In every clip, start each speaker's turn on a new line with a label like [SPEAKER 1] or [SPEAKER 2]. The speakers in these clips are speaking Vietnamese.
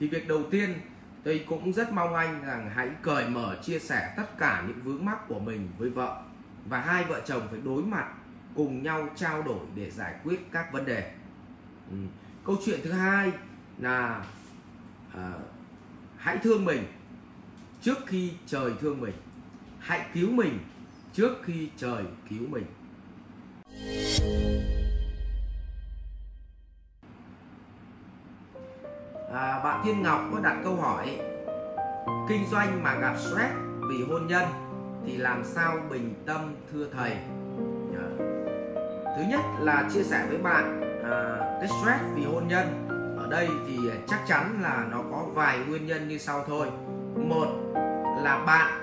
[SPEAKER 1] thì việc đầu tiên tôi cũng rất mong anh rằng hãy cởi mở chia sẻ tất cả những vướng mắc của mình với vợ và hai vợ chồng phải đối mặt cùng nhau trao đổi để giải quyết các vấn đề ừ. câu chuyện thứ hai là à, hãy thương mình trước khi trời thương mình hãy cứu mình trước khi trời cứu mình à, bạn Thiên Ngọc có đặt câu hỏi kinh doanh mà gặp stress vì hôn nhân thì làm sao bình tâm thưa thầy? Dạ. Thứ nhất là chia sẻ với bạn à, cái stress vì hôn nhân ở đây thì chắc chắn là nó có vài nguyên nhân như sau thôi. Một là bạn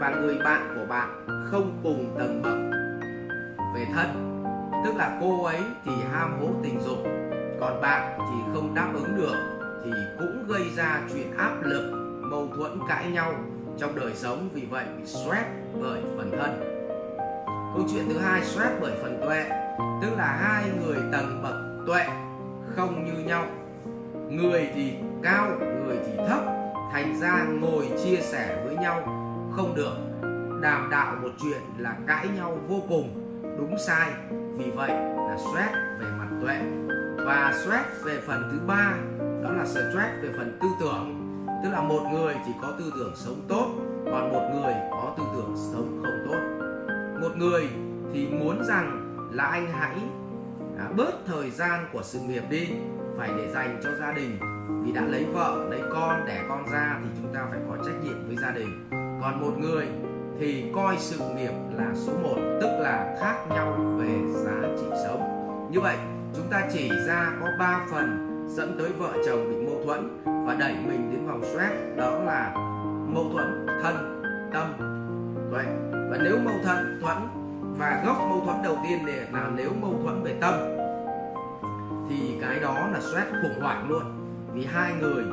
[SPEAKER 1] và người bạn của bạn không cùng tầng bậc về thân tức là cô ấy thì ham hố tình dục còn bạn thì không đáp ứng được thì cũng gây ra chuyện áp lực, mâu thuẫn cãi nhau. Trong đời sống, vì vậy bị stress bởi phần thân. Câu chuyện thứ hai, stress bởi phần tuệ, tức là hai người tầng bậc tuệ không như nhau. Người thì cao, người thì thấp, thành ra ngồi chia sẻ với nhau không được. Đàm đạo một chuyện là cãi nhau vô cùng, đúng sai. Vì vậy là stress về mặt tuệ và stress về phần thứ ba, đó là stress về phần tư tưởng. Tức là một người chỉ có tư tưởng sống tốt, còn một người có tư tưởng sống không tốt. Một người thì muốn rằng là anh hãy à, bớt thời gian của sự nghiệp đi, phải để dành cho gia đình. Vì đã lấy vợ, lấy con, đẻ con ra thì chúng ta phải có trách nhiệm với gia đình. Còn một người thì coi sự nghiệp là số 1 tức là khác nhau về giá trị sống. Như vậy chúng ta chỉ ra có 3 phần dẫn tới vợ chồng bị mâu thuẫn và đẩy mình đến vòng stress, đó là mâu thuẫn thân, tâm, tuệ. Và nếu mâu thuẫn thuẫn và gốc mâu thuẫn đầu tiên là nếu mâu thuẫn về tâm, thì cái đó là stress khủng hoảng luôn. Vì hai người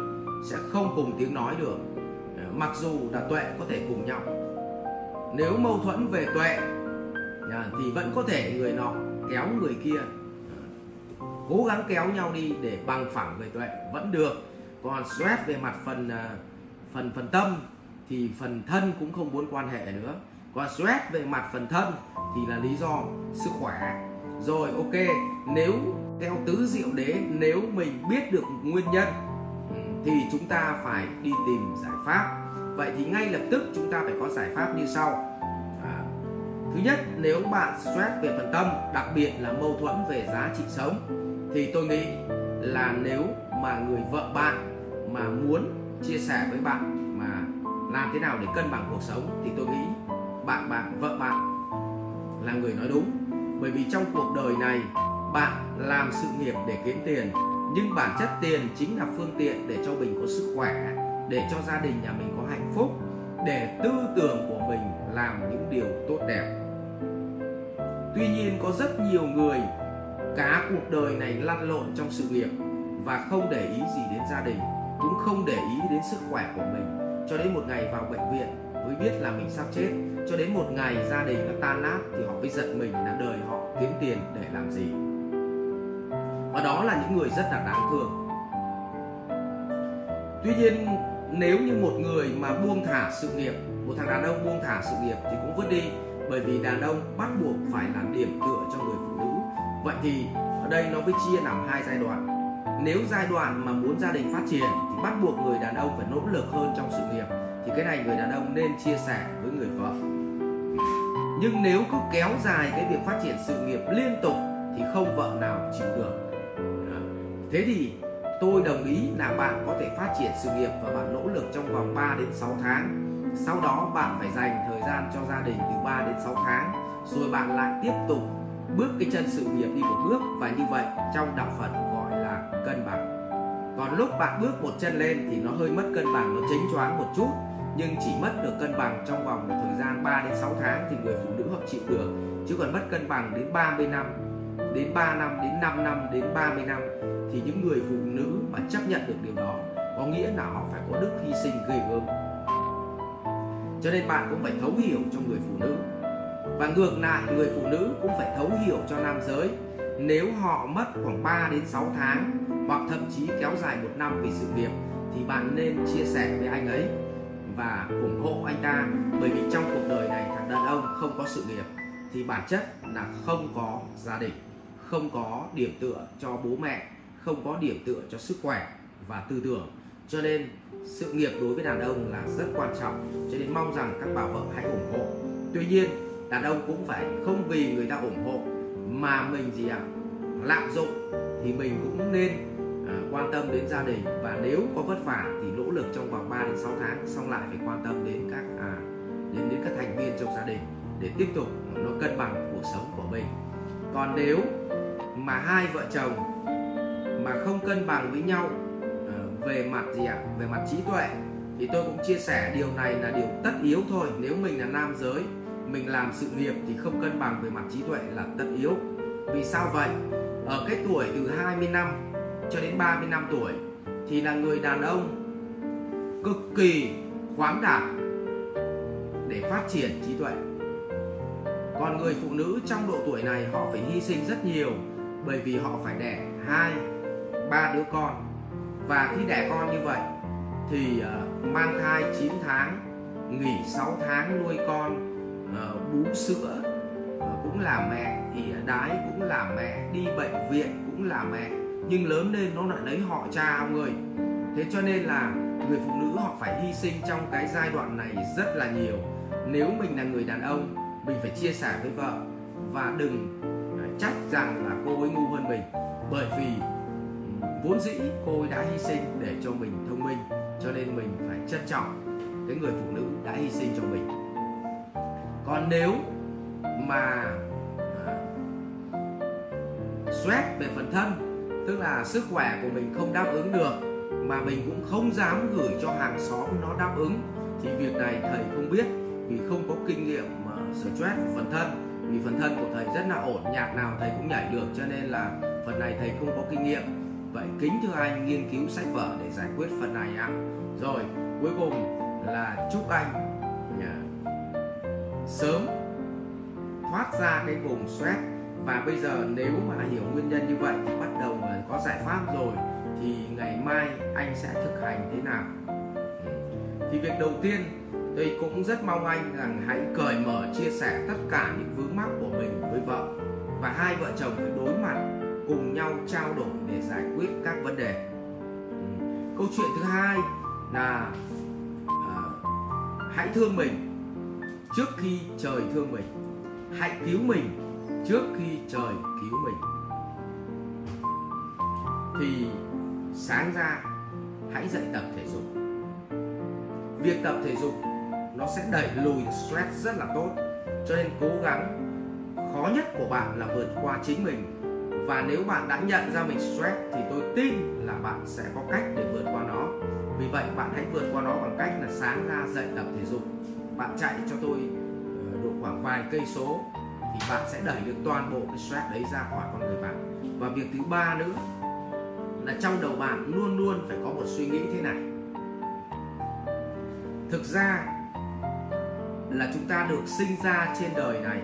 [SPEAKER 1] sẽ không cùng tiếng nói được ờ, mặc dù là tuệ có thể cùng nhau. Nếu mâu thuẫn về tuệ thì vẫn có thể người nọ kéo người kia cố gắng kéo nhau đi để bằng phẳng về tuệ vẫn được. Còn stress về mặt phần à, phần phần tâm thì phần thân cũng không muốn quan hệ nữa. Còn stress về mặt phần thân thì là lý do sức khỏe. Rồi ok nếu theo tứ diệu đế nếu mình biết được nguyên nhân ừ, thì chúng ta phải đi tìm giải pháp. Vậy thì ngay lập tức chúng ta phải có giải pháp như sau. À, thứ nhất nếu bạn stress về phần tâm đặc biệt là mâu thuẫn về giá trị sống thì tôi nghĩ là nếu mà người vợ bạn mà muốn chia sẻ với bạn mà làm thế nào để cân bằng cuộc sống, thì tôi nghĩ bạn bạn, vợ bạn là người nói đúng. Bởi vì trong cuộc đời này, bạn làm sự nghiệp để kiếm tiền, nhưng bản chất tiền chính là phương tiện để cho mình có sức khỏe, để cho gia đình nhà mình có hạnh phúc, để tư tưởng của mình làm những điều tốt đẹp. Tuy nhiên, có rất nhiều người cả cuộc đời này lăn lộn trong sự nghiệp và không để ý gì đến gia đình, cũng không để ý đến sức khỏe của mình. Cho đến một ngày vào bệnh viện, mới biết là mình sắp chết. Cho đến một ngày gia đình nó tan nát, thì họ mới giận mình là đời họ kiếm tiền để làm gì. Và đó là những người rất là đáng thương. Tuy nhiên, nếu như một người mà buông thả sự nghiệp, một thằng đàn ông buông thả sự nghiệp thì cũng vứt đi, bởi vì đàn ông bắt buộc phải làm điểm tựa cho người phụ nữ vậy thì ở đây nó mới chia làm hai giai đoạn. Nếu giai đoạn mà muốn gia đình phát triển thì bắt buộc người đàn ông phải nỗ lực hơn trong sự nghiệp. Thì cái này người đàn ông nên chia sẻ với người vợ. Nhưng nếu cứ kéo dài cái việc phát triển sự nghiệp liên tục thì không vợ nào chịu được. Thế thì tôi đồng ý là bạn có thể phát triển sự nghiệp và bạn nỗ lực trong vòng 3 đến 6 tháng. Sau đó bạn phải dành thời gian cho gia đình từ 3 đến 6 tháng, rồi bạn lại tiếp tục bước cái chân sự nghiệp đi một bước và như vậy trong đạo Phật gọi là cân bằng. Còn lúc bạn bước một chân lên thì nó hơi mất cân bằng, nó chênh choáng một chút, nhưng chỉ mất được cân bằng trong vòng một thời gian 3 đến 6 tháng thì người phụ nữ họ chịu được. Chứ còn mất cân bằng đến 30 năm, đến 3 năm, đến 5 năm, đến 30 năm thì những người phụ nữ mà chấp nhận được điều đó có nghĩa là họ phải có đức hy sinh ghê gớm. Cho nên bạn cũng phải thấu hiểu cho người phụ nữ và ngược lại, người phụ nữ cũng phải thấu hiểu cho nam giới. Nếu họ mất khoảng 3 đến 6 tháng, hoặc thậm chí kéo dài một năm vì sự nghiệp thì bạn nên chia sẻ với anh ấy và ủng hộ anh ta. Bởi vì trong cuộc đời này, thằng đàn ông không có sự nghiệp, thì bản chất là không có gia đình, không có điểm tựa cho bố mẹ, không có điểm tựa cho sức khỏe và tư tưởng. Cho nên, sự nghiệp đối với đàn ông là rất quan trọng. Cho nên mong rằng các bà vợ hãy ủng hộ. Tuy nhiên đàn ông cũng phải không vì người ta ủng hộ mà mình gì ạ? Lạm dụng thì mình cũng nên à, quan tâm đến gia đình. Và nếu có vất vả thì nỗ lực trong vòng 3 đến 6 tháng xong lại phải quan tâm đến các à, đến đến các thành viên trong gia đình để tiếp tục nó cân bằng cuộc sống của mình. Còn nếu mà hai vợ chồng mà không cân bằng với nhau à, về mặt gì ạ? À? về mặt trí tuệ thì tôi cũng chia sẻ điều này là điều tất yếu thôi. Nếu mình là nam giới mình làm sự nghiệp thì không cân bằng về mặt trí tuệ là tất yếu. Vì sao vậy? Ở cái tuổi từ 20 năm cho đến 30 năm tuổi thì là người đàn ông cực kỳ khoáng đạt để phát triển trí tuệ. Còn người phụ nữ trong độ tuổi này họ phải hy sinh rất nhiều bởi vì họ phải đẻ hai, ba đứa con. Và khi đẻ con như vậy thì ờ, mang thai 9 tháng, nghỉ 6 tháng nuôi con Ờ, bú sữa ờ, cũng là mẹ ỉa đái cũng là mẹ, đi bệnh viện cũng là mẹ. Nhưng lớn lên nó lại lấy họ cha ông ơi. Thế cho nên là người phụ nữ họ phải hy sinh trong cái giai đoạn này rất là nhiều. Nếu mình là người đàn ông, mình phải chia sẻ với vợ và đừng ờ, trách rằng là cô ấy ngu hơn mình. Bởi vì vốn dĩ cô ấy đã hy sinh để cho mình thông minh, cho nên mình phải trân trọng cái người phụ nữ đã hy sinh cho mình còn nếu mà à, stress về phần thân, tức là sức khỏe của mình không đáp ứng được, mà mình cũng không dám gửi cho hàng xóm nó đáp ứng, thì việc này thầy không biết vì không có kinh nghiệm mà stress về phần thân. Vì phần thân của thầy rất là ổn, nhạc nào thầy cũng nhảy được, cho nên là phần này thầy không có kinh nghiệm. Vậy kính thưa anh, nghiên cứu sách vở để giải quyết phần này ạ. Rồi, cuối cùng là chúc anh sớm thoát ra cái vùng stress. Và bây giờ nếu mà hiểu nguyên nhân như vậy thì bắt đầu có giải pháp rồi thì ngày mai anh sẽ thực hành thế nào? Thì việc đầu tiên tôi cũng rất mong anh rằng hãy cởi mở chia sẻ tất cả những vướng mắc của mình với vợ và hai vợ chồng phải đối mặt cùng nhau trao đổi để giải quyết các vấn đề. Câu chuyện thứ hai là uh, hãy thương mình trước khi trời thương mình. Hãy cứu mình trước khi trời cứu mình. Thì sáng ra, hãy dậy tập thể dục. Việc tập thể dục, nó sẽ đẩy lùi stress rất là tốt. Cho nên cố gắng, khó nhất của bạn là vượt qua chính mình. Và nếu bạn đã nhận ra mình stress, thì tôi tin là bạn sẽ có cách để vượt qua nó. Vì vậy, bạn hãy vượt qua nó bằng cách là sáng ra dậy tập thể dục bạn chạy cho tôi ờ, độ khoảng vài cây số thì bạn sẽ đẩy được toàn bộ cái stress đấy ra khỏi con người bạn. Và việc thứ ba nữa là trong đầu bạn luôn luôn phải có một suy nghĩ thế này. Thực ra là chúng ta được sinh ra trên đời này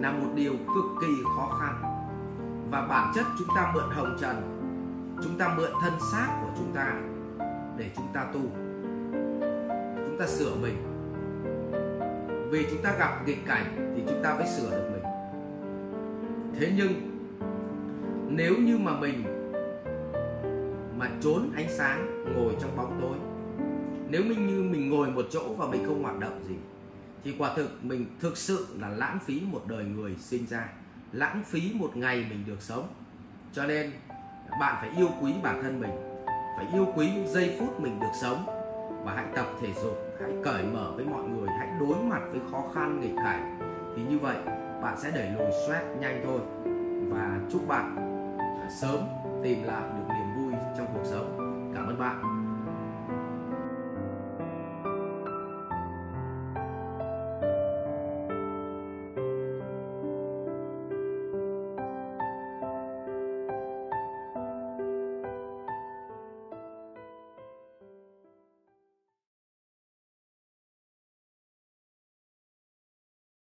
[SPEAKER 1] là một điều cực kỳ khó khăn. Và bản chất chúng ta mượn hồng trần, chúng ta mượn thân xác của chúng ta để chúng ta tu chúng ta sửa mình. Vì chúng ta gặp nghịch cảnh thì chúng ta phải sửa được mình. Thế nhưng, nếu như mà mình mà trốn ánh sáng ngồi trong bóng tối, nếu mình như mình ngồi một chỗ và mình không hoạt động gì, thì quả thực mình thực sự là lãng phí một đời người sinh ra, lãng phí một ngày mình được sống. Cho nên bạn phải yêu quý bản thân mình, phải yêu quý giây phút mình được sống và hãy tập thể dục, hãy cởi mở với mọi người, hãy đối mặt với khó khăn, nghịch cảnh. Thì như vậy, bạn sẽ đẩy lùi stress nhanh thôi. Và chúc bạn sớm tìm lại được niềm vui trong cuộc sống. Cảm ơn bạn.